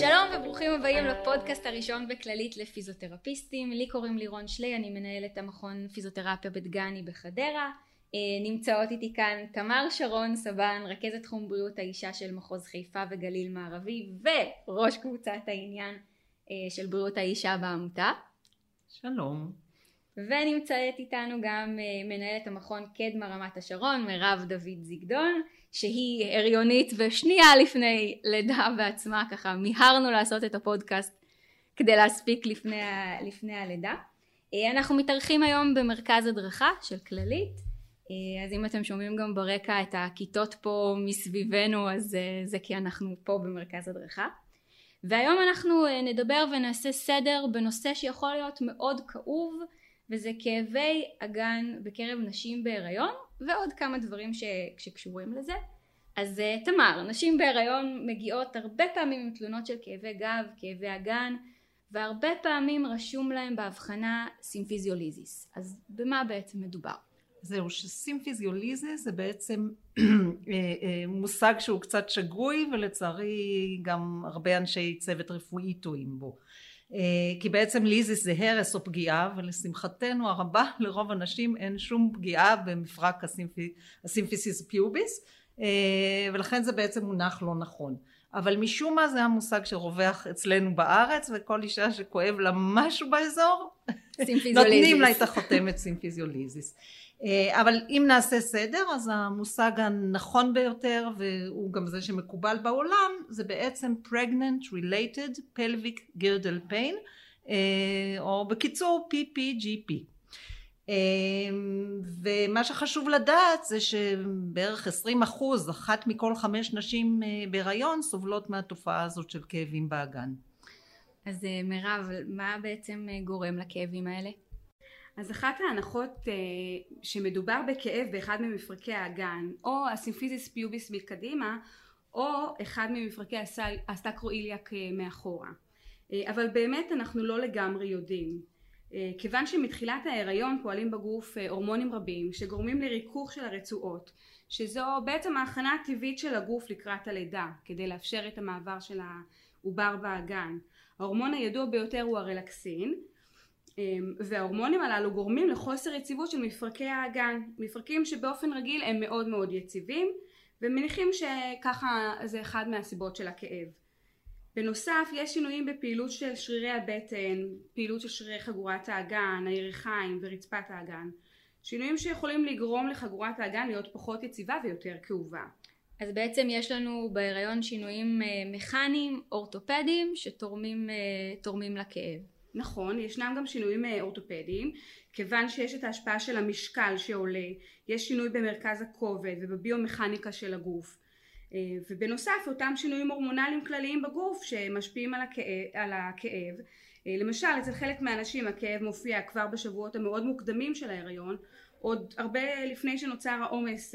שלום וברוכים הבאים לפודקאסט הראשון בכללית לפיזיותרפיסטים. לי קוראים לירון שלי, אני מנהלת המכון פיזיותרפיה בדגני בחדרה. אה, נמצאות איתי כאן תמר שרון סבן, רכזת תחום בריאות האישה של מחוז חיפה וגליל מערבי וראש קבוצת העניין אה, של בריאות האישה בעמותה. שלום. ונמצאת איתנו גם אה, מנהלת המכון קדמה רמת השרון, מירב דוד זיגדון. שהיא הריונית ושנייה לפני לידה בעצמה, ככה מיהרנו לעשות את הפודקאסט כדי להספיק לפני, ה, לפני הלידה. אה, אנחנו מתארחים היום במרכז הדרכה של כללית, אה, אז אם אתם שומעים גם ברקע את הכיתות פה מסביבנו, אז אה, זה כי אנחנו פה במרכז הדרכה. והיום אנחנו נדבר ונעשה סדר בנושא שיכול להיות מאוד כאוב, וזה כאבי אגן בקרב נשים בהיריון ועוד כמה דברים ש... שקשורים לזה. אז uh, תמר, נשים בהיריון מגיעות הרבה פעמים עם תלונות של כאבי גב, כאבי אגן, והרבה פעמים רשום להם באבחנה symphysiolysis. אז במה בעצם מדובר? זהו, ש symphysiolysis זה בעצם אה, אה, מושג שהוא קצת שגוי ולצערי גם הרבה אנשי צוות רפואי טועים בו. כי בעצם lysis זה הרס או פגיעה ולשמחתנו הרבה לרוב הנשים אין שום פגיעה במפרק ה symphysis pubis ולכן זה בעצם מונח לא נכון. אבל משום מה זה המושג שרווח אצלנו בארץ וכל אישה שכואב לה משהו באזור נותנים לה את החותמת symphysiolysis אבל אם נעשה סדר אז המושג הנכון ביותר והוא גם זה שמקובל בעולם זה בעצם pregnant related pelvic girdle pain או בקיצור PPGP ומה שחשוב לדעת זה שבערך 20 אחוז אחת מכל חמש נשים בהיריון סובלות מהתופעה הזאת של כאבים באגן אז מירב מה בעצם גורם לכאבים האלה? אז אחת ההנחות uh, שמדובר בכאב באחד ממפרקי האגן או ה symphysis pubis מקדימה או אחד ממפרקי ה sacroiliac מאחורה. uh, אבל באמת אנחנו לא לגמרי יודעים. uh, כיוון שמתחילת ההיריון פועלים בגוף uh, הורמונים רבים שגורמים לריכוך של הרצועות שזו בעצם ההכנה הטבעית של הגוף לקראת הלידה כדי לאפשר את המעבר של העובר באגן ההורמון הידוע ביותר הוא הרלקסין אמ, וההורמונים הללו גורמים לחוסר יציבות של מפרקי האגן מפרקים שבאופן רגיל הם מאוד מאוד יציבים ומניחים שככה זה אחד מהסיבות של הכאב. בנוסף יש שינויים בפעילות של שרירי הבטן, פעילות של שרירי חגורת האגן, הירכיים ורצפת האגן שינויים שיכולים לגרום לחגורת האגן להיות פחות יציבה ויותר כאובה אז בעצם יש לנו בהיריון שינויים אה, מכניים אורתופדיים שתורמים אה, לכאב. נכון, ישנם גם שינויים אה, אורתופדיים, כיוון שיש את ההשפעה של המשקל שעולה, יש שינוי במרכז הכובד ובביומכניקה של הגוף, ובנוסף אותם שינויים הורמונליים כלליים בגוף שמשפיעים על הכאב, על הכאב. למשל אצל חלק מהאנשים הכאב מופיע כבר בשבועות המאוד מוקדמים של ההיריון, עוד הרבה לפני שנוצר העומס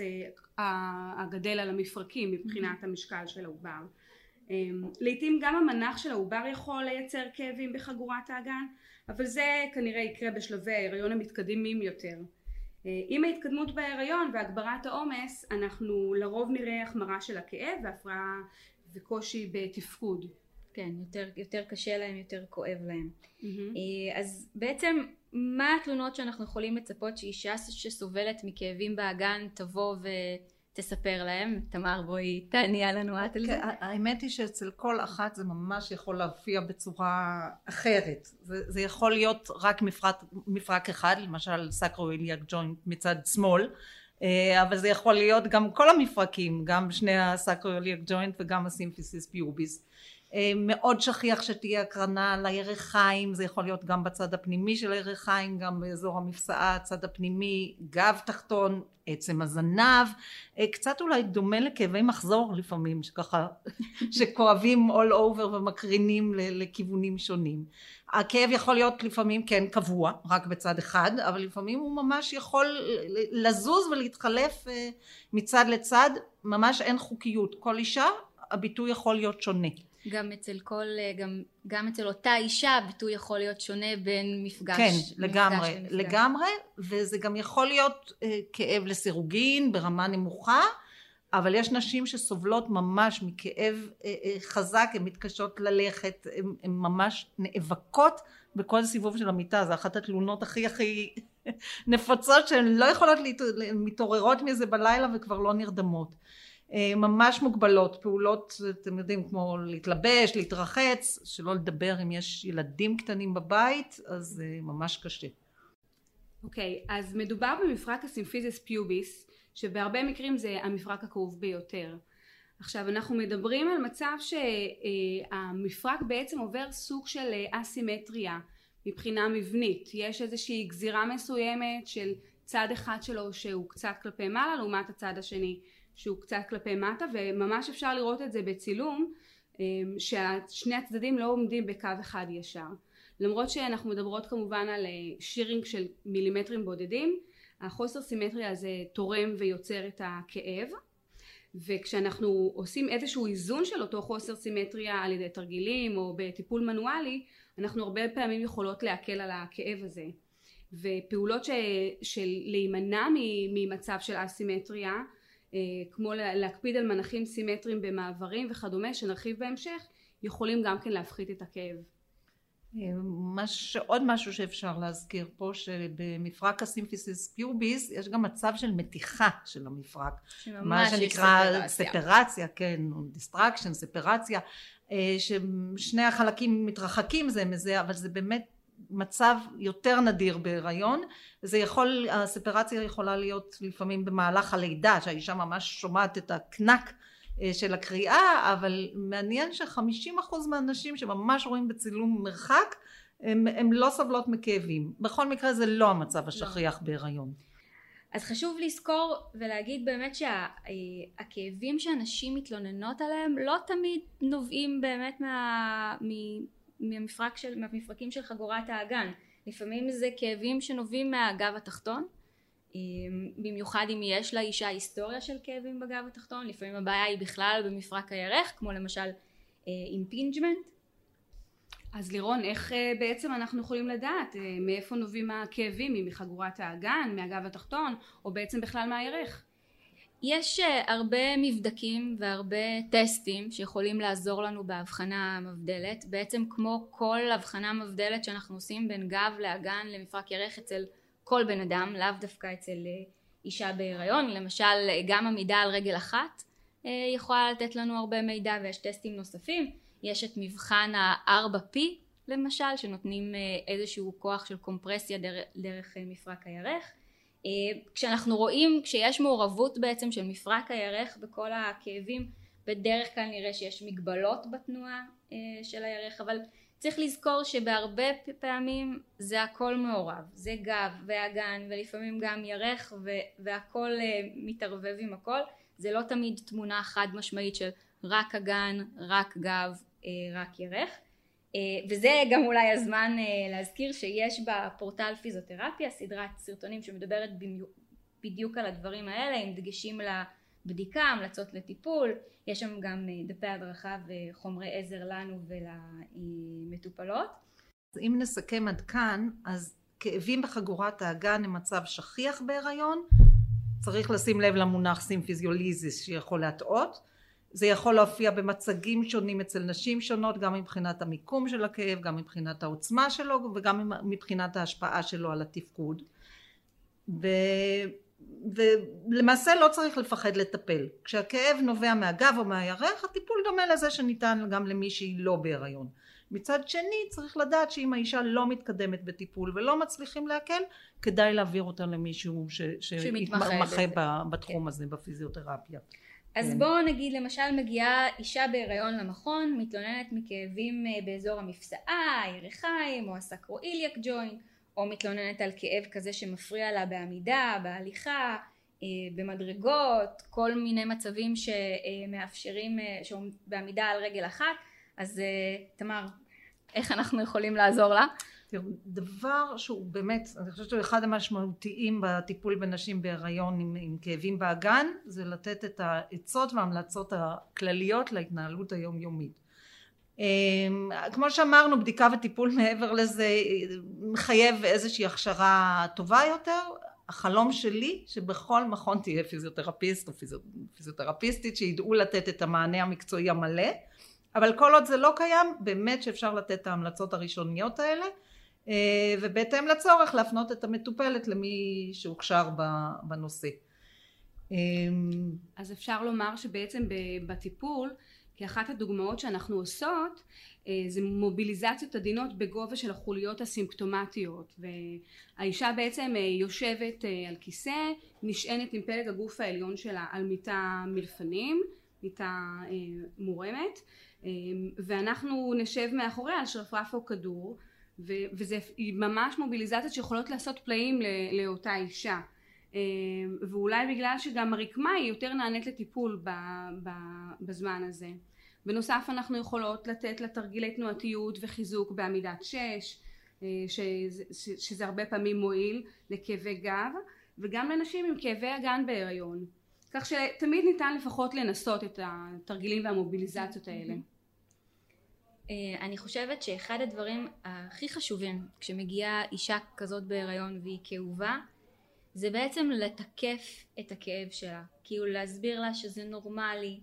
הגדל על המפרקים מבחינת המשקל של העובר. אמ, לעתים גם המנח של העובר יכול לייצר כאבים בחגורת האגן אבל זה כנראה יקרה בשלבי ההיריון המתקדמים יותר. אה, עם ההתקדמות בהיריון והגברת העומס אנחנו לרוב נראה החמרה של הכאב והפרעה וקושי בתפקוד כן יותר, יותר קשה להם יותר כואב להם mm-hmm. אז בעצם מה התלונות שאנחנו יכולים לצפות שאישה שסובלת מכאבים באגן תבוא ו... תספר להם. תמר בואי תענייה לנו את על זה. אוקיי, האמת היא שאצל כל אחת זה ממש יכול להופיע בצורה אחרת. זה, זה יכול להיות רק מפרק, מפרק אחד, למשל סקרואיליאק ג'וינט מצד שמאל, אה, אבל זה יכול להיות גם כל המפרקים, גם שני הסקרואיליאק ג'וינט וגם הסימפיסיס פיוביס. אה, מאוד שכיח שתהיה הקרנה לירכיים זה יכול להיות גם בצד הפנימי של הירכיים גם באזור המפסעה הצד הפנימי גב תחתון עצם הזנב. אה, קצת אולי דומה לכאבי מחזור לפעמים שככה שכואבים all over ומקרינים לכיוונים שונים. הכאב יכול להיות לפעמים כן קבוע רק בצד אחד אבל לפעמים הוא ממש יכול לזוז ולהתחלף אה, מצד לצד. ממש אין חוקיות. כל אישה הביטוי יכול להיות שונה גם אצל כל, אה, גם, גם אצל אותה אישה הביטוי יכול להיות שונה בין מפגש. כן, מפגש לגמרי, למפגש. לגמרי, וזה גם יכול להיות אה, כאב לסירוגין ברמה נמוכה, אבל יש נשים שסובלות ממש מכאב חזק, הן מתקשות ללכת, הן ממש נאבקות בכל סיבוב של המיטה, זה אחת התלונות הכי הכי נפוצות שהן לא יכולות, מתעוררות מזה בלילה וכבר לא נרדמות. ממש מוגבלות, פעולות אתם יודעים כמו להתלבש, להתרחץ, שלא לדבר אם יש ילדים קטנים בבית, אז זה ממש קשה. אוקיי, okay, אז מדובר במפרק הסימפיזיס פיוביס, שבהרבה מקרים זה המפרק הכאוב ביותר. עכשיו אנחנו מדברים על מצב שהמפרק בעצם עובר סוג של אסימטריה מבחינה מבנית, יש איזושהי גזירה מסוימת של צד אחד שלו שהוא קצת כלפי מעלה לעומת הצד השני שהוא קצת כלפי מטה וממש אפשר לראות את זה בצילום ששני הצדדים לא עומדים בקו אחד ישר. למרות שאנחנו מדברות כמובן על שירינג של מילימטרים בודדים החוסר סימטריה הזה תורם ויוצר את הכאב. וכשאנחנו עושים איזשהו איזון של אותו חוסר סימטריה על ידי תרגילים או בטיפול מנואלי אנחנו הרבה פעמים יכולות להקל על הכאב הזה ופעולות ש, של להימנע ממצב של אסימטריה אה, כמו להקפיד על מנחים סימטריים במעברים וכדומה שנרחיב בהמשך יכולים גם כן להפחית את הכאב. מש, עוד משהו שאפשר להזכיר פה שבמפרק הסימפיסיס פיוביס יש גם מצב של מתיחה של המפרק. מה שנקרא ספרציה, ספרציה כן distraction ספרציה אה, ששני החלקים מתרחקים זה מזה אבל זה באמת מצב יותר נדיר בהיריון וזה יכול הספרציה יכולה להיות לפעמים במהלך הלידה שהאישה ממש שומעת את הקנאק אה, של הקריעה אבל מעניין שחמישים אחוז מהנשים שממש רואים בצילום מרחק הן לא סובלות מכאבים בכל מקרה זה לא המצב לא. השכיח לא. בהיריון אז חשוב לזכור ולהגיד באמת שהכאבים שהנשים מתלוננות עליהם לא תמיד נובעים באמת מה, מהמפרק של, מהמפרקים של חגורת האגן. לפעמים זה כאבים שנובעים מהגב התחתון במיוחד אם יש לאישה היסטוריה של כאבים בגב התחתון. לפעמים הבעיה היא בכלל במפרק הירך כמו למשל impingement אז לירון איך אה, בעצם אנחנו יכולים לדעת אה, מאיפה נובעים הכאבים? אם מחגורת האגן מהגב התחתון או בעצם בכלל מהירך יש אה, הרבה מבדקים והרבה טסטים שיכולים לעזור לנו בהבחנה המבדלת. בעצם כמו כל הבחנה מבדלת שאנחנו עושים בין גב לאגן למפרק ירך אצל כל בן אדם לאו דווקא אצל אה, אישה בהיריון. למשל גם עמידה על רגל אחת אה, יכולה לתת לנו הרבה מידע ויש טסטים נוספים. יש את מבחן ה-4P למשל שנותנים אה, איזשהו כוח של קומפרסיה דרך, דרך מפרק הירך כשאנחנו רואים כשיש מעורבות בעצם של מפרק הירך בכל הכאבים בדרך כלל נראה שיש מגבלות בתנועה של הירך אבל צריך לזכור שבהרבה פעמים זה הכל מעורב, זה גב ואגן ולפעמים גם ירך והכל uh, מתערבב עם הכל, זה לא תמיד תמונה חד משמעית של רק אגן, רק גב, רק ירך. Uh, וזה גם אולי הזמן uh, להזכיר שיש בפורטל פיזיותרפיה סדרת סרטונים שמדברת בדיוק על הדברים האלה עם דגשים לבדיקה, המלצות לטיפול, יש שם גם אה, דפי הדרכה וחומרי עזר לנו ולמטופלות. אם נסכם עד כאן, אז כאבים בחגורת האגן הם מצב שכיח בהיריון, צריך לשים לב למונח symphysiolysis שיכול להטעות, זה יכול להופיע במצגים שונים אצל נשים שונות גם מבחינת המיקום של הכאב, גם מבחינת העוצמה שלו וגם מבחינת ההשפעה שלו על התפקוד. ו... ולמעשה לא צריך לפחד לטפל. כשהכאב נובע מהגב או מהירך הטיפול דומה לזה שניתן גם למי שהיא לא בהיריון. מצד שני צריך לדעת שאם האישה לא מתקדמת בטיפול ולא מצליחים להקל כדאי להעביר אותה למישהו שמתמחה בתחום כן. הזה בפיזיותרפיה. אז כן. בואו נגיד למשל מגיעה אישה בהיריון למכון מתלוננת מכאבים אה, באזור המפסעה, הירכיים או הסקרואיליאק ג'וינט או מתלוננת על כאב כזה שמפריע לה בעמידה, בהליכה, אה, במדרגות, כל מיני מצבים שמאפשרים, אה, בעמידה על רגל אחת, אז תמר, איך אנחנו יכולים לעזור לה? תראו, דבר שהוא באמת, אני חושבת שהוא אחד המשמעותיים בטיפול בנשים בהיריון עם, עם כאבים באגן, זה לתת את העצות וההמלצות הכלליות להתנהלות היומיומית. אמ, כמו שאמרנו בדיקה וטיפול מעבר לזה מחייב איזושהי הכשרה טובה יותר. החלום שלי שבכל מכון תהיה פיזיותרפיסט או פיזיותרפיסטית שידעו לתת את המענה המקצועי המלא. אבל כל עוד זה לא קיים באמת שאפשר לתת את ההמלצות הראשוניות האלה ובהתאם לצורך להפנות את המטופלת למי שהוכשר בנושא. אז אפשר לומר שבעצם בטיפול כאחת הדוגמאות שאנחנו עושות אה, זה מוביליזציות עדינות בגובה של החוליות הסימפטומטיות והאישה בעצם אה, יושבת על כיסא נשענת עם פלג הגוף העליון שלה על מיטה מלפנים מיטה מורמת ואנחנו נשב מאחוריה על שרפרף או כדור וזה ממש מוביליזציות שיכולות לעשות פלאים לאותה אישה. אה, ואולי בגלל שגם הרקמה היא יותר נענית לטיפול בזמן הזה. בנוסף אנחנו יכולות לתת לה תרגילי תנועתיות וחיזוק בעמידת שש אה, שזה, שזה הרבה פעמים מועיל לכאבי גב וגם לנשים עם כאבי אגן בהיריון. כך שתמיד ניתן לפחות לנסות את התרגילים והמוביליזציות האלה אני חושבת שאחד הדברים הכי חשובים כשמגיעה אישה כזאת בהיריון והיא כאובה זה בעצם לתקף את הכאב שלה. כאילו להסביר לה שזה נורמלי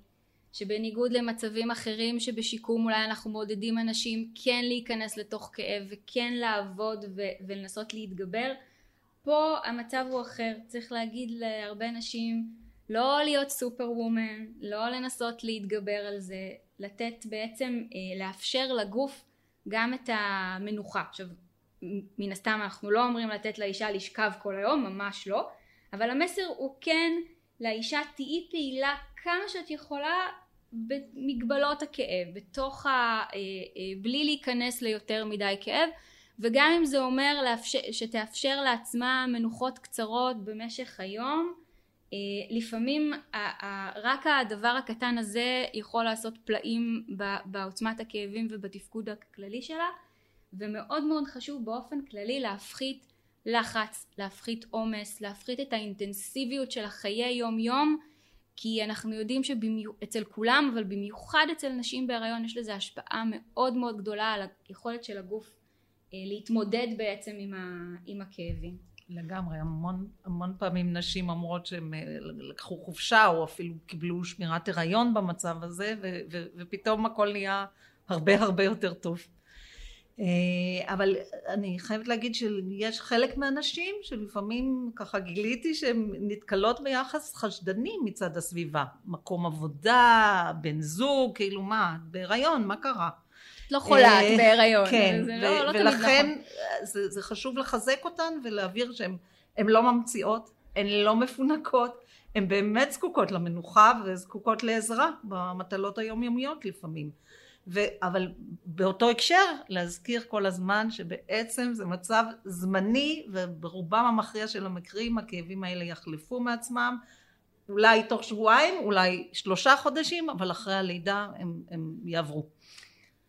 שבניגוד למצבים אחרים שבשיקום אולי אנחנו מעודדים אנשים כן להיכנס לתוך כאב וכן לעבוד ו- ולנסות להתגבר פה המצב הוא אחר. צריך להגיד להרבה נשים לא להיות סופר וומן לא לנסות להתגבר על זה לתת בעצם אה, לאפשר לגוף גם את המנוחה. עכשיו מן הסתם אנחנו לא אומרים לתת לאישה לשכב כל היום ממש לא אבל המסר הוא כן לאישה תהיי פעילה כמה שאת יכולה במגבלות הכאב בתוך ה... אה, אה, בלי להיכנס ליותר מדי כאב וגם אם זה אומר שתאפשר לעצמה מנוחות קצרות במשך היום לפעמים רק הדבר הקטן הזה יכול לעשות פלאים בעוצמת הכאבים ובתפקוד הכללי שלה ומאוד מאוד חשוב באופן כללי להפחית לחץ, להפחית עומס, להפחית את האינטנסיביות של החיי יום יום כי אנחנו יודעים שאצל כולם אבל במיוחד אצל נשים בהיריון יש לזה השפעה מאוד מאוד גדולה על היכולת של הגוף אה, להתמודד בעצם עם, עם הכאבים לגמרי, המון, המון פעמים נשים אומרות שהן אה, לקחו חופשה או אפילו קיבלו שמירת הריון במצב הזה ו, ו, ופתאום הכל נהיה הרבה הרבה יותר טוב. אה, אבל אני חייבת להגיד שיש חלק מהנשים שלפעמים ככה גיליתי שהן נתקלות ביחס חשדני מצד הסביבה. מקום עבודה, בן זוג, כאילו מה, בהיריון, מה קרה? לא חולה, את אה, בהיריון. כן, זה לא, לא ולכן נכון. זה, זה חשוב לחזק אותן ולהבהיר שהן לא ממציאות, הן לא מפונקות, הן באמת זקוקות למנוחה וזקוקות לעזרה במטלות היומיומיות לפעמים. ו, אבל באותו הקשר להזכיר כל הזמן שבעצם זה מצב זמני וברובם המכריע של המקרים הכאבים האלה יחלפו מעצמם אולי תוך שבועיים אולי שלושה חודשים אבל אחרי הלידה הם, הם יעברו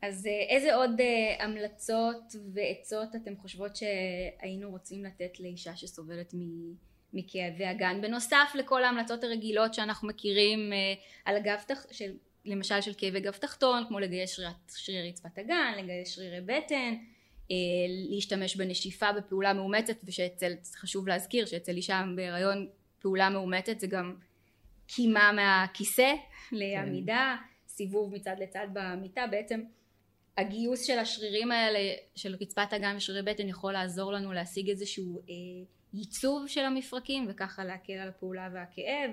אז אה, איזה עוד אה, המלצות ועצות אתם חושבות שהיינו רוצים לתת לאישה שסובלת מכאבי הגן בנוסף לכל ההמלצות הרגילות שאנחנו מכירים אה, על הגב של למשל של כאבי גב תחתון כמו לגייס שרירי רצפת הגן לגייס שרירי בטן להשתמש בנשיפה בפעולה מאומצת ושאצל חשוב להזכיר שאצל אישה בהיריון פעולה מאומצת זה גם קימה מהכיסא לעמידה כן. סיבוב מצד לצד במיטה בעצם הגיוס של השרירים האלה של רצפת אגן ושרירי בטן יכול לעזור לנו להשיג איזשהו אה, ייצוב של המפרקים וככה להקל על הפעולה והכאב.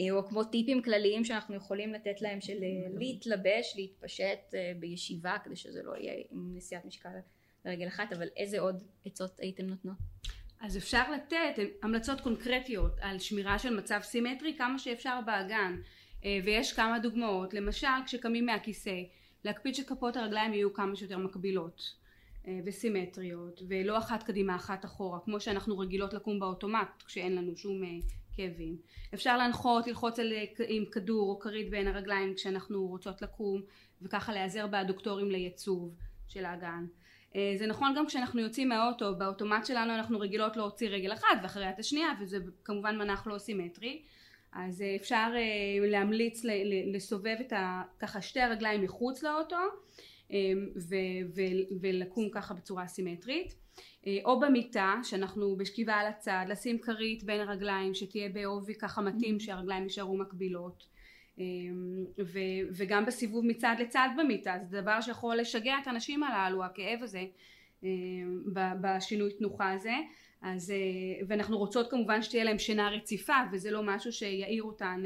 אה, או כמו טיפים כלליים שאנחנו יכולים לתת להם של אה, להתלבש להתפשט אה, בישיבה כדי שזה לא יהיה עם נשיאת משקל לרגל אחת אבל איזה עוד עצות הייתם נותנות? אז אפשר לתת המלצות קונקרטיות על שמירה של מצב סימטרי כמה שאפשר באגן. אה, ויש כמה דוגמאות. למשל כשקמים מהכיסא להקפיד שכפות הרגליים יהיו כמה שיותר מקבילות אה, וסימטריות ולא אחת קדימה אחת אחורה כמו שאנחנו רגילות לקום באוטומט כשאין לנו שום אה, כאבים. אפשר להנחות ללחוץ על, אה, עם כדור או כרית בין הרגליים כשאנחנו רוצות לקום וככה להיעזר באדוקטורים לייצוב של האגן. זה נכון גם כשאנחנו יוצאים מהאוטו באוטומט שלנו אנחנו רגילות להוציא רגל אחת ואחריה את השנייה וזה כמובן מנח לא סימטרי אז אה, אפשר אה, להמליץ לסובב את ה, ככה שתי הרגליים מחוץ לאוטו ו- ו- ולקום ככה בצורה סימטרית או במיטה שאנחנו בשכיבה על הצד לשים כרית בין הרגליים שתהיה בעובי ככה מתאים שהרגליים יישארו מקבילות. ו- וגם בסיבוב מצד לצד במיטה זה דבר שיכול לשגע את הנשים הללו הכאב הזה בשינוי תנוחה הזה אז ואנחנו רוצות כמובן שתהיה להם שינה רציפה וזה לא משהו שיעיר אותן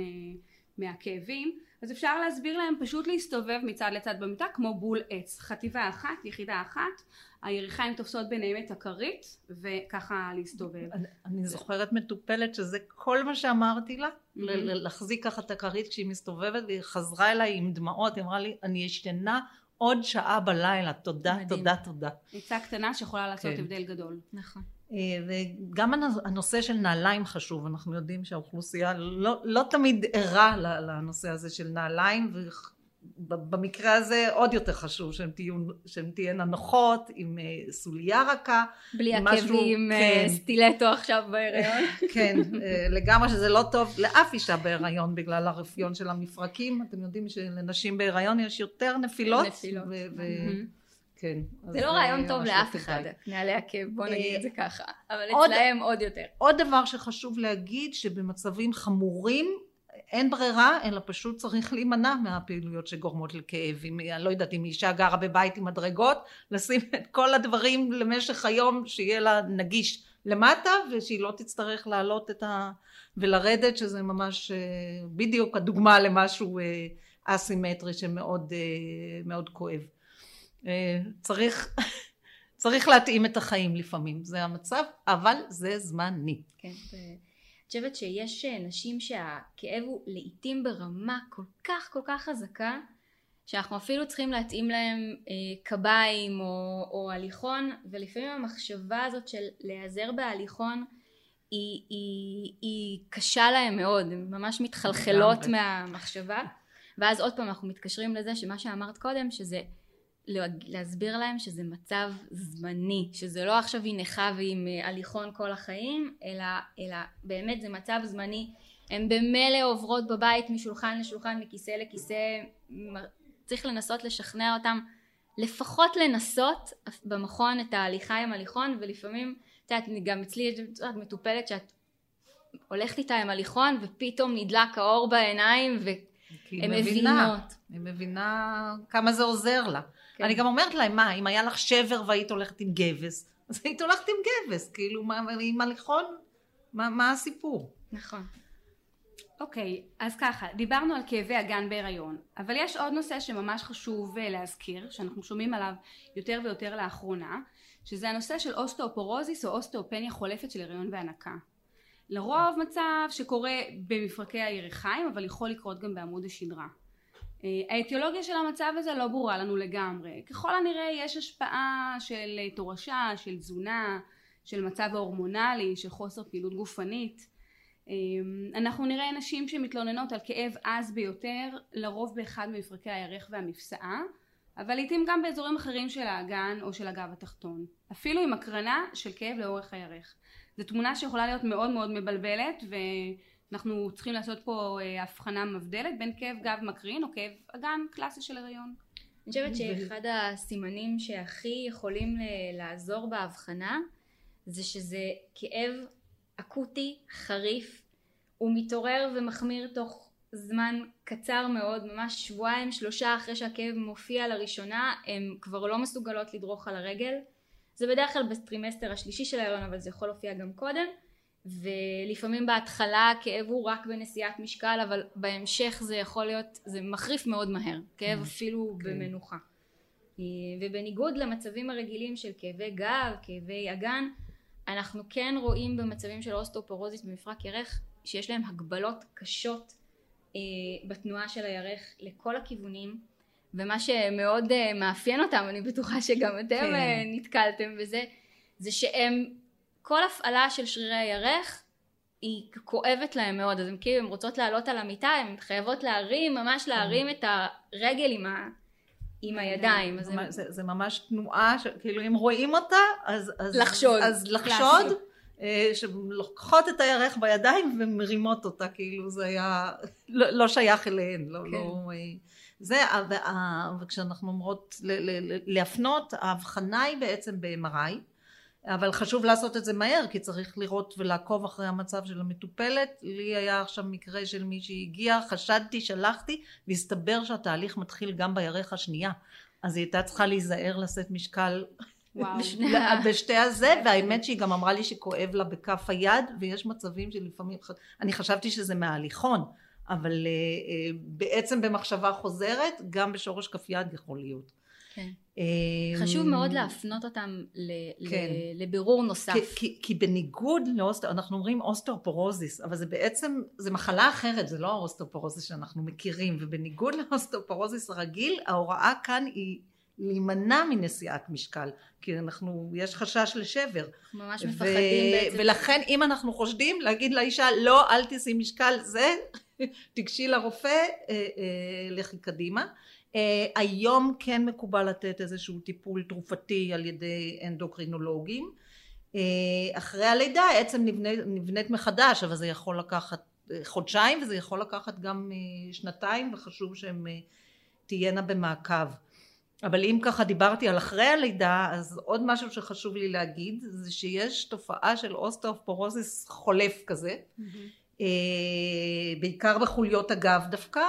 מהכאבים אז אפשר להסביר להם פשוט להסתובב מצד לצד במיטה כמו בול עץ חטיבה אחת יחידה אחת הירכיים תופסות ביניהם את הכרית וככה להסתובב. אני, זוכרת מטופלת שזה כל מה שאמרתי לה. להחזיק ככה את הכרית כשהיא מסתובבת והיא חזרה אליי עם דמעות היא אמרה לי אני ישנה עוד שעה בלילה תודה מדהים. תודה תודה. עצה קטנה שיכולה לעשות כן. הבדל גדול. נכון. אה, וגם הנושא של נעליים חשוב, אנחנו יודעים שהאוכלוסייה לא, לא תמיד ערה לנושא הזה של נעליים ובמקרה הזה עוד יותר חשוב שהן, תהיו, שהן תהיינה נוחות עם אה, סוליה רכה בלי עקבים אה, כן. סטילטו עכשיו בהיריון כן לגמרי שזה לא טוב לאף אישה בהיריון בגלל הרפיון של המפרקים אתם יודעים שלנשים בהיריון יש יותר נפילות, נפילות. ו- ו- mm-hmm. כן. זה לא רעיון טוב לאף אחד, נעלי עקב, בוא נגיד את זה ככה, אבל אצלהם עוד יותר. עוד דבר שחשוב להגיד, שבמצבים חמורים אין ברירה, אלא פשוט צריך להימנע מהפעילויות שגורמות לכאב. אם, אני לא יודעת, אם אישה גרה בבית עם מדרגות, לשים את כל הדברים למשך היום, שיהיה לה נגיש למטה, ושהיא לא תצטרך לעלות את ה... ולרדת, שזה ממש אה, בדיוק הדוגמה למשהו אה, אסימטרי שמאוד מאוד כואב. אה, צריך, צריך להתאים את החיים לפעמים, זה המצב, אבל זה זמני. כן, חושבת שיש אה, נשים שהכאב הוא לעיתים ברמה כל כך כל כך חזקה, שאנחנו אפילו צריכים להתאים להם אה, קביים או, או הליכון, ולפעמים המחשבה הזאת של להיעזר בהליכון היא, היא, היא קשה להם מאוד, הן ממש מתחלחלות מהמחשבה, ואז עוד פעם אנחנו מתקשרים לזה שמה שאמרת קודם, שזה להסביר להם שזה מצב זמני, שזה לא עכשיו היא נכה ועם אה, הליכון כל החיים, אלא, אלא באמת זה מצב זמני. הן במילא עוברות בבית משולחן לשולחן, מכיסא לכיסא, צריך לנסות לשכנע אותם, לפחות לנסות במכון את ההליכה עם הליכון, ולפעמים, את יודעת, גם אצלי יש מטופלת שאת הולכת איתה עם הליכון ופתאום נדלק האור בעיניים והן מבינות. היא מבינה כמה זה עוזר לה. כן. אני גם אומרת להם, מה, אם היה לך שבר והיית הולכת עם גבס, אז היית הולכת עם גבס, כאילו, מה, עם הליכון, מה, מה הסיפור? נכון. אוקיי, okay, אז ככה, דיברנו על כאבי אגן בהיריון, אבל יש עוד נושא שממש חשוב אה, להזכיר, שאנחנו שומעים עליו יותר ויותר לאחרונה, שזה הנושא של אוסטאופורוזיס או אוסטאופניה חולפת של הריון והנקה. לרוב מצב שקורה במפרקי הירכיים, אבל יכול לקרות גם בעמוד השדרה. אה, האטיולוגיה של המצב הזה לא ברורה לנו לגמרי. ככל הנראה יש השפעה של אה, תורשה, של תזונה, של מצב ההורמונלי, של חוסר פעילות גופנית. אה, אנחנו נראה נשים שמתלוננות על כאב עז ביותר, לרוב באחד ממפרקי הירך והמפשעה, אבל לעיתים גם באזורים אחרים של האגן או של הגב התחתון. אפילו עם הקרנה של כאב לאורך הירך. זו תמונה שיכולה להיות מאוד מאוד מבלבלת ו... אנחנו צריכים לעשות פה אה, הבחנה מבדלת בין כאב גב מקרין או כאב אגן קלאסי של הריון. אני חושבת שאחד הסימנים שהכי יכולים לעזור בהבחנה זה שזה כאב אקוטי, חריף, הוא מתעורר ומחמיר תוך זמן קצר מאוד, ממש שבועיים שלושה אחרי שהכאב מופיע לראשונה, הן כבר לא מסוגלות לדרוך על הרגל. זה בדרך כלל בטרימסטר השלישי של ההריון אבל זה יכול להופיע גם קודם. ולפעמים בהתחלה הכאב הוא רק בנשיאת משקל אבל בהמשך זה יכול להיות זה מחריף מאוד מהר כאב mm. אפילו אוקיי. אוקיי. במנוחה אה, ובניגוד למצבים הרגילים של כאבי גב כאבי אגן אנחנו כן רואים במצבים של אוסטאופורוזיס במפרק ירך שיש להם הגבלות קשות אה, בתנועה של הירך לכל הכיוונים ומה שמאוד אה, מאפיין אותם אני בטוחה שגם אתם כן. נתקלתם בזה זה שהם כל הפעלה של שרירי הירך היא כואבת להם מאוד. אז הם כאילו הם רוצות לעלות על המיטה הן חייבות להרים ממש להרים את הרגל עם, ה, עם הידיים. זה, הם... זה, זה ממש תנועה כאילו אם רואים אותה אז, אז לחשוד. אז לחשוד אה, שלוקחות את הירך בידיים ומרימות אותה כאילו זה היה לא, לא שייך אליהן לא, כן. לא, אה, זה, וכשאנחנו אומרות להפנות, ההבחנה היא בעצם ב-MRI, אבל חשוב לעשות את זה מהר כי צריך לראות ולעקוב אחרי המצב של המטופלת. לי היה עכשיו מקרה של מי שהגיע חשדתי שלחתי והסתבר שהתהליך מתחיל גם בירך השנייה. אז היא הייתה צריכה להיזהר לשאת משקל בשתי הזה והאמת שהיא גם אמרה לי שכואב לה בכף היד ויש מצבים שלפעמים אני חשבתי שזה מההליכון אבל אה, אה, בעצם במחשבה חוזרת גם בשורש כף יד יכול להיות. כן. חשוב מאוד להפנות אותם כן. לבירור נוסף. כי, כי, כי בניגוד לאוסטר, אנחנו אומרים אוסטאופורוזיס, אבל זה בעצם, זה מחלה אחרת, זה לא האוסטאופורוזיס שאנחנו מכירים, ובניגוד לאוסטאופורוזיס הרגיל, ההוראה כאן היא להימנע מנשיאת משקל, כי אנחנו, יש חשש לשבר. ממש מפחדים בעצם. ולכן אם אנחנו חושדים, להגיד לאישה, לא, אל תשיאי משקל, זה, תיגשי לרופא, אה, אה, לכי קדימה. אה, היום כן מקובל לתת איזשהו טיפול תרופתי על ידי אנדוקרינולוגים. אה, אחרי הלידה העצם נבנית, נבנית מחדש אבל זה יכול לקחת אה, חודשיים וזה יכול לקחת גם שנתיים וחשוב שהן תהיינה במעקב. אבל אם ככה דיברתי על אחרי הלידה אז עוד משהו שחשוב לי להגיד זה שיש תופעה של אוסטאופורוזיס חולף כזה. mm-hmm. בעיקר בחוליות הגב דווקא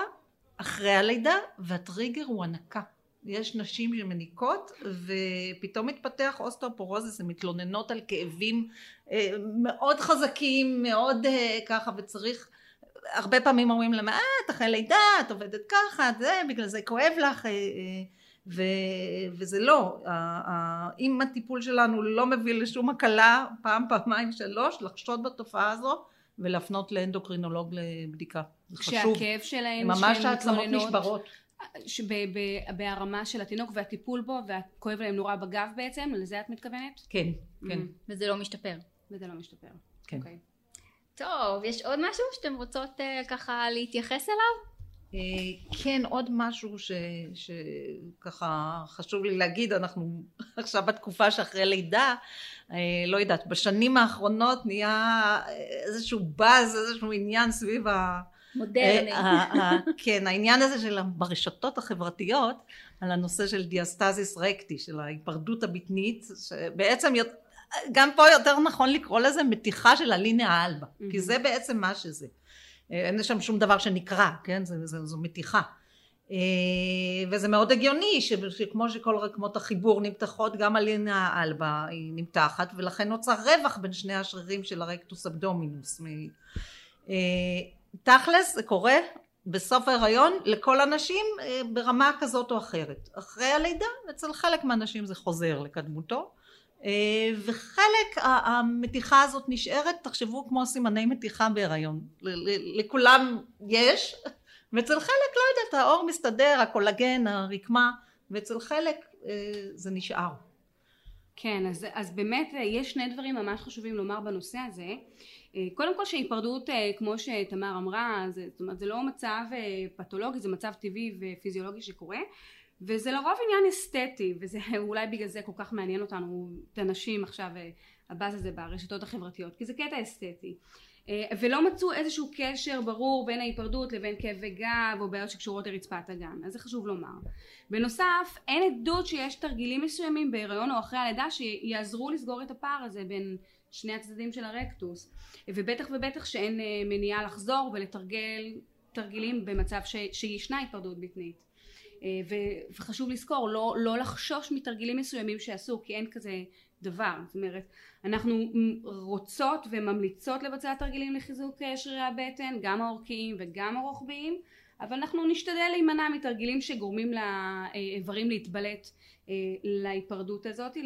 אחרי הלידה והטריגר הוא הנקה. יש נשים שמניקות ופתאום מתפתח אוסטאופורוזיס הן מתלוננות על כאבים אה, מאוד חזקים מאוד אה, ככה וצריך הרבה פעמים אומרים להם אה את אחרי לידה את עובדת ככה זה בגלל זה כואב לך אה, ו, וזה לא. אם הטיפול שלנו לא מביא לשום הקלה פעם פעמיים שלוש לחשוד בתופעה הזו ולהפנות לאנדוקרינולוג לבדיקה. זה חשוב. כשהכאב שלהם, ממש העצמות נשברות. בהרמה של התינוק והטיפול בו וכואב להם נורא בגב בעצם, לזה את מתכוונת? כן, כן. Mm-hmm. וזה לא משתפר. וזה לא משתפר. כן. Okay. אוקיי. טוב, יש עוד משהו שאתם רוצות uh, ככה להתייחס אליו? Uh, כן, עוד משהו ש, שככה חשוב לי להגיד, אנחנו עכשיו בתקופה שאחרי לידה, אה, לא יודעת, בשנים האחרונות נהיה איזשהו באז, איזשהו עניין סביב ה... מודרני. אה, כן, העניין הזה של ברשתות החברתיות, על הנושא של דיאסטזיס רקטי, של ההיפרדות הבטנית, שבעצם גם פה יותר נכון לקרוא לזה מתיחה של הלינאה אלבה, כי זה בעצם מה שזה. אה, אין שם שום דבר שנקרא, כן? זו, זו, זו מתיחה. אה, וזה מאוד הגיוני שכמו שכל רקמות החיבור נמתחות גם הלינה האלבה היא נמתחת ולכן נוצר רווח בין שני השרירים של הרקטוס אבדומינוס אה, תכלס זה קורה בסוף ההיריון לכל הנשים ברמה כזאת או אחרת אחרי הלידה אצל חלק מהנשים זה חוזר לקדמותו וחלק המתיחה הזאת נשארת תחשבו כמו סימני מתיחה בהיריון. לכולם יש ואצל חלק לא יודעת האור מסתדר הקולגן הרקמה ואצל חלק אה, זה נשאר. כן אז, אז באמת אה, יש שני דברים ממש חשובים לומר בנושא הזה. אה, קודם כל שהיפרדות כמו שתמר אמרה זה, זאת אומרת זה לא מצב פתולוגי זה מצב טבעי ופיזיולוגי שקורה וזה לרוב עניין אסתטי וזה אולי בגלל זה כל כך מעניין אותנו את הנשים עכשיו הבאז הזה ברשתות החברתיות כי זה קטע אסתטי. אה, ולא מצאו איזשהו קשר ברור בין ההיפרדות לבין כאבי גב או בעיות שקשורות לרצפת הגן אז זה חשוב לומר. בנוסף אין עדות שיש תרגילים מסוימים בהיריון או אחרי הלידה שיעזרו לסגור את הפער הזה בין שני הצדדים של הרקטוס ובטח ובטח שאין אה, מניעה לחזור ולתרגל תרגילים במצב ש, שישנה היפרדות בטנית אה, וחשוב לזכור לא, לא לחשוש מתרגילים מסוימים שעשו כי אין כזה דבר. זאת אומרת אנחנו רוצות וממליצות לבצע תרגילים לחיזוק אה, שרירי הבטן גם האורכיים וגם הרוחביים אבל אנחנו נשתדל להימנע מתרגילים שגורמים לאיברים להתבלט אה, להיפרדות הזאת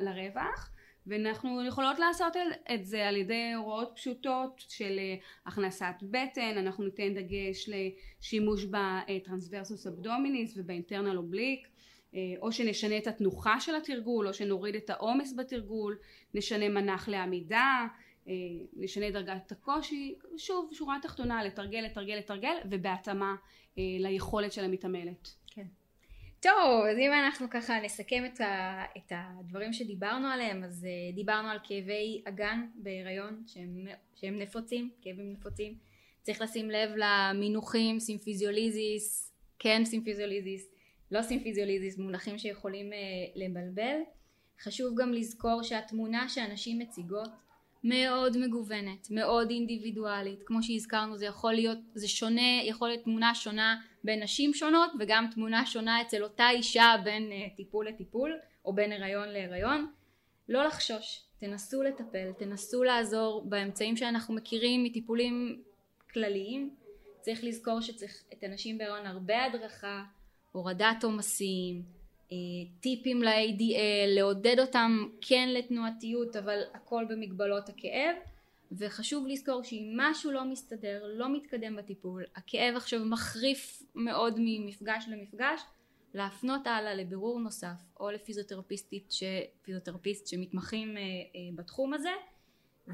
לרווח ואנחנו יכולות לעשות את זה על ידי הוראות פשוטות של אה, הכנסת בטן, אנחנו ניתן דגש לשימוש בטרנסברסוס אבדומיניס ובאינטרנל אובליק אה, או שנשנה את התנוחה של התרגול או שנוריד את העומס בתרגול נשנה מנח לעמידה אה, נשנה דרגת הקושי שוב שורה תחתונה לתרגל לתרגל לתרגל ובהתאמה אה, ליכולת של המתעמלת. טוב אז אם אנחנו ככה נסכם את, ה, את הדברים שדיברנו עליהם אז דיברנו על כאבי אגן בהיריון שהם, שהם נפוצים כאבים נפוצים צריך לשים לב למינוחים סימפיזיוליזיס כן סימפיזיוליזיס, לא סימפיזיוליזיס, מונחים שיכולים אה, לבלבל. חשוב גם לזכור שהתמונה שהנשים מציגות מאוד מגוונת, מאוד אינדיבידואלית, כמו שהזכרנו זה יכול להיות, זה שונה, יכול להיות תמונה שונה בין נשים שונות וגם תמונה שונה אצל אותה אישה בין אה, טיפול לטיפול או בין הריון להריון, לא לחשוש, תנסו לטפל, תנסו לעזור באמצעים שאנחנו מכירים מטיפולים כלליים, צריך לזכור שצריך את הנשים בהריון הרבה הדרכה, הורדת עומסים, טיפים ל-ADL, לעודד אותם כן לתנועתיות אבל הכל במגבלות הכאב. וחשוב לזכור שאם משהו לא מסתדר, לא מתקדם בטיפול, הכאב עכשיו מחריף מאוד ממפגש למפגש, להפנות הלאה לבירור נוסף או לפיזיותרפיסטית, ש... פיזיותרפיסט שמתמחים אה, אה, בתחום הזה.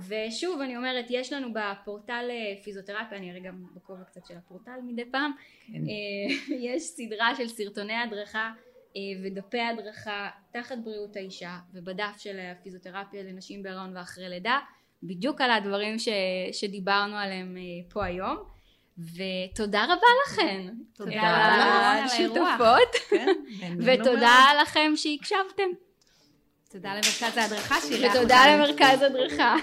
ושוב אני אומרת יש לנו בפורטל פיזיותרפיה אני אראה גם בכובע קצת של הפורטל מדי פעם. כן. יש סדרה של סרטוני הדרכה אה, ודפי הדרכה תחת בריאות האישה ובדף של הפיזיותרפיה לנשים בהיריון ואחרי לידה בדיוק על הדברים ש, שדיברנו עליהם אה, פה היום. ותודה רבה לכן. תודה על השותפות כן, ותודה לכם שהקשבתם. תודה למרכז ההדרכה ותודה למרכז הדרכה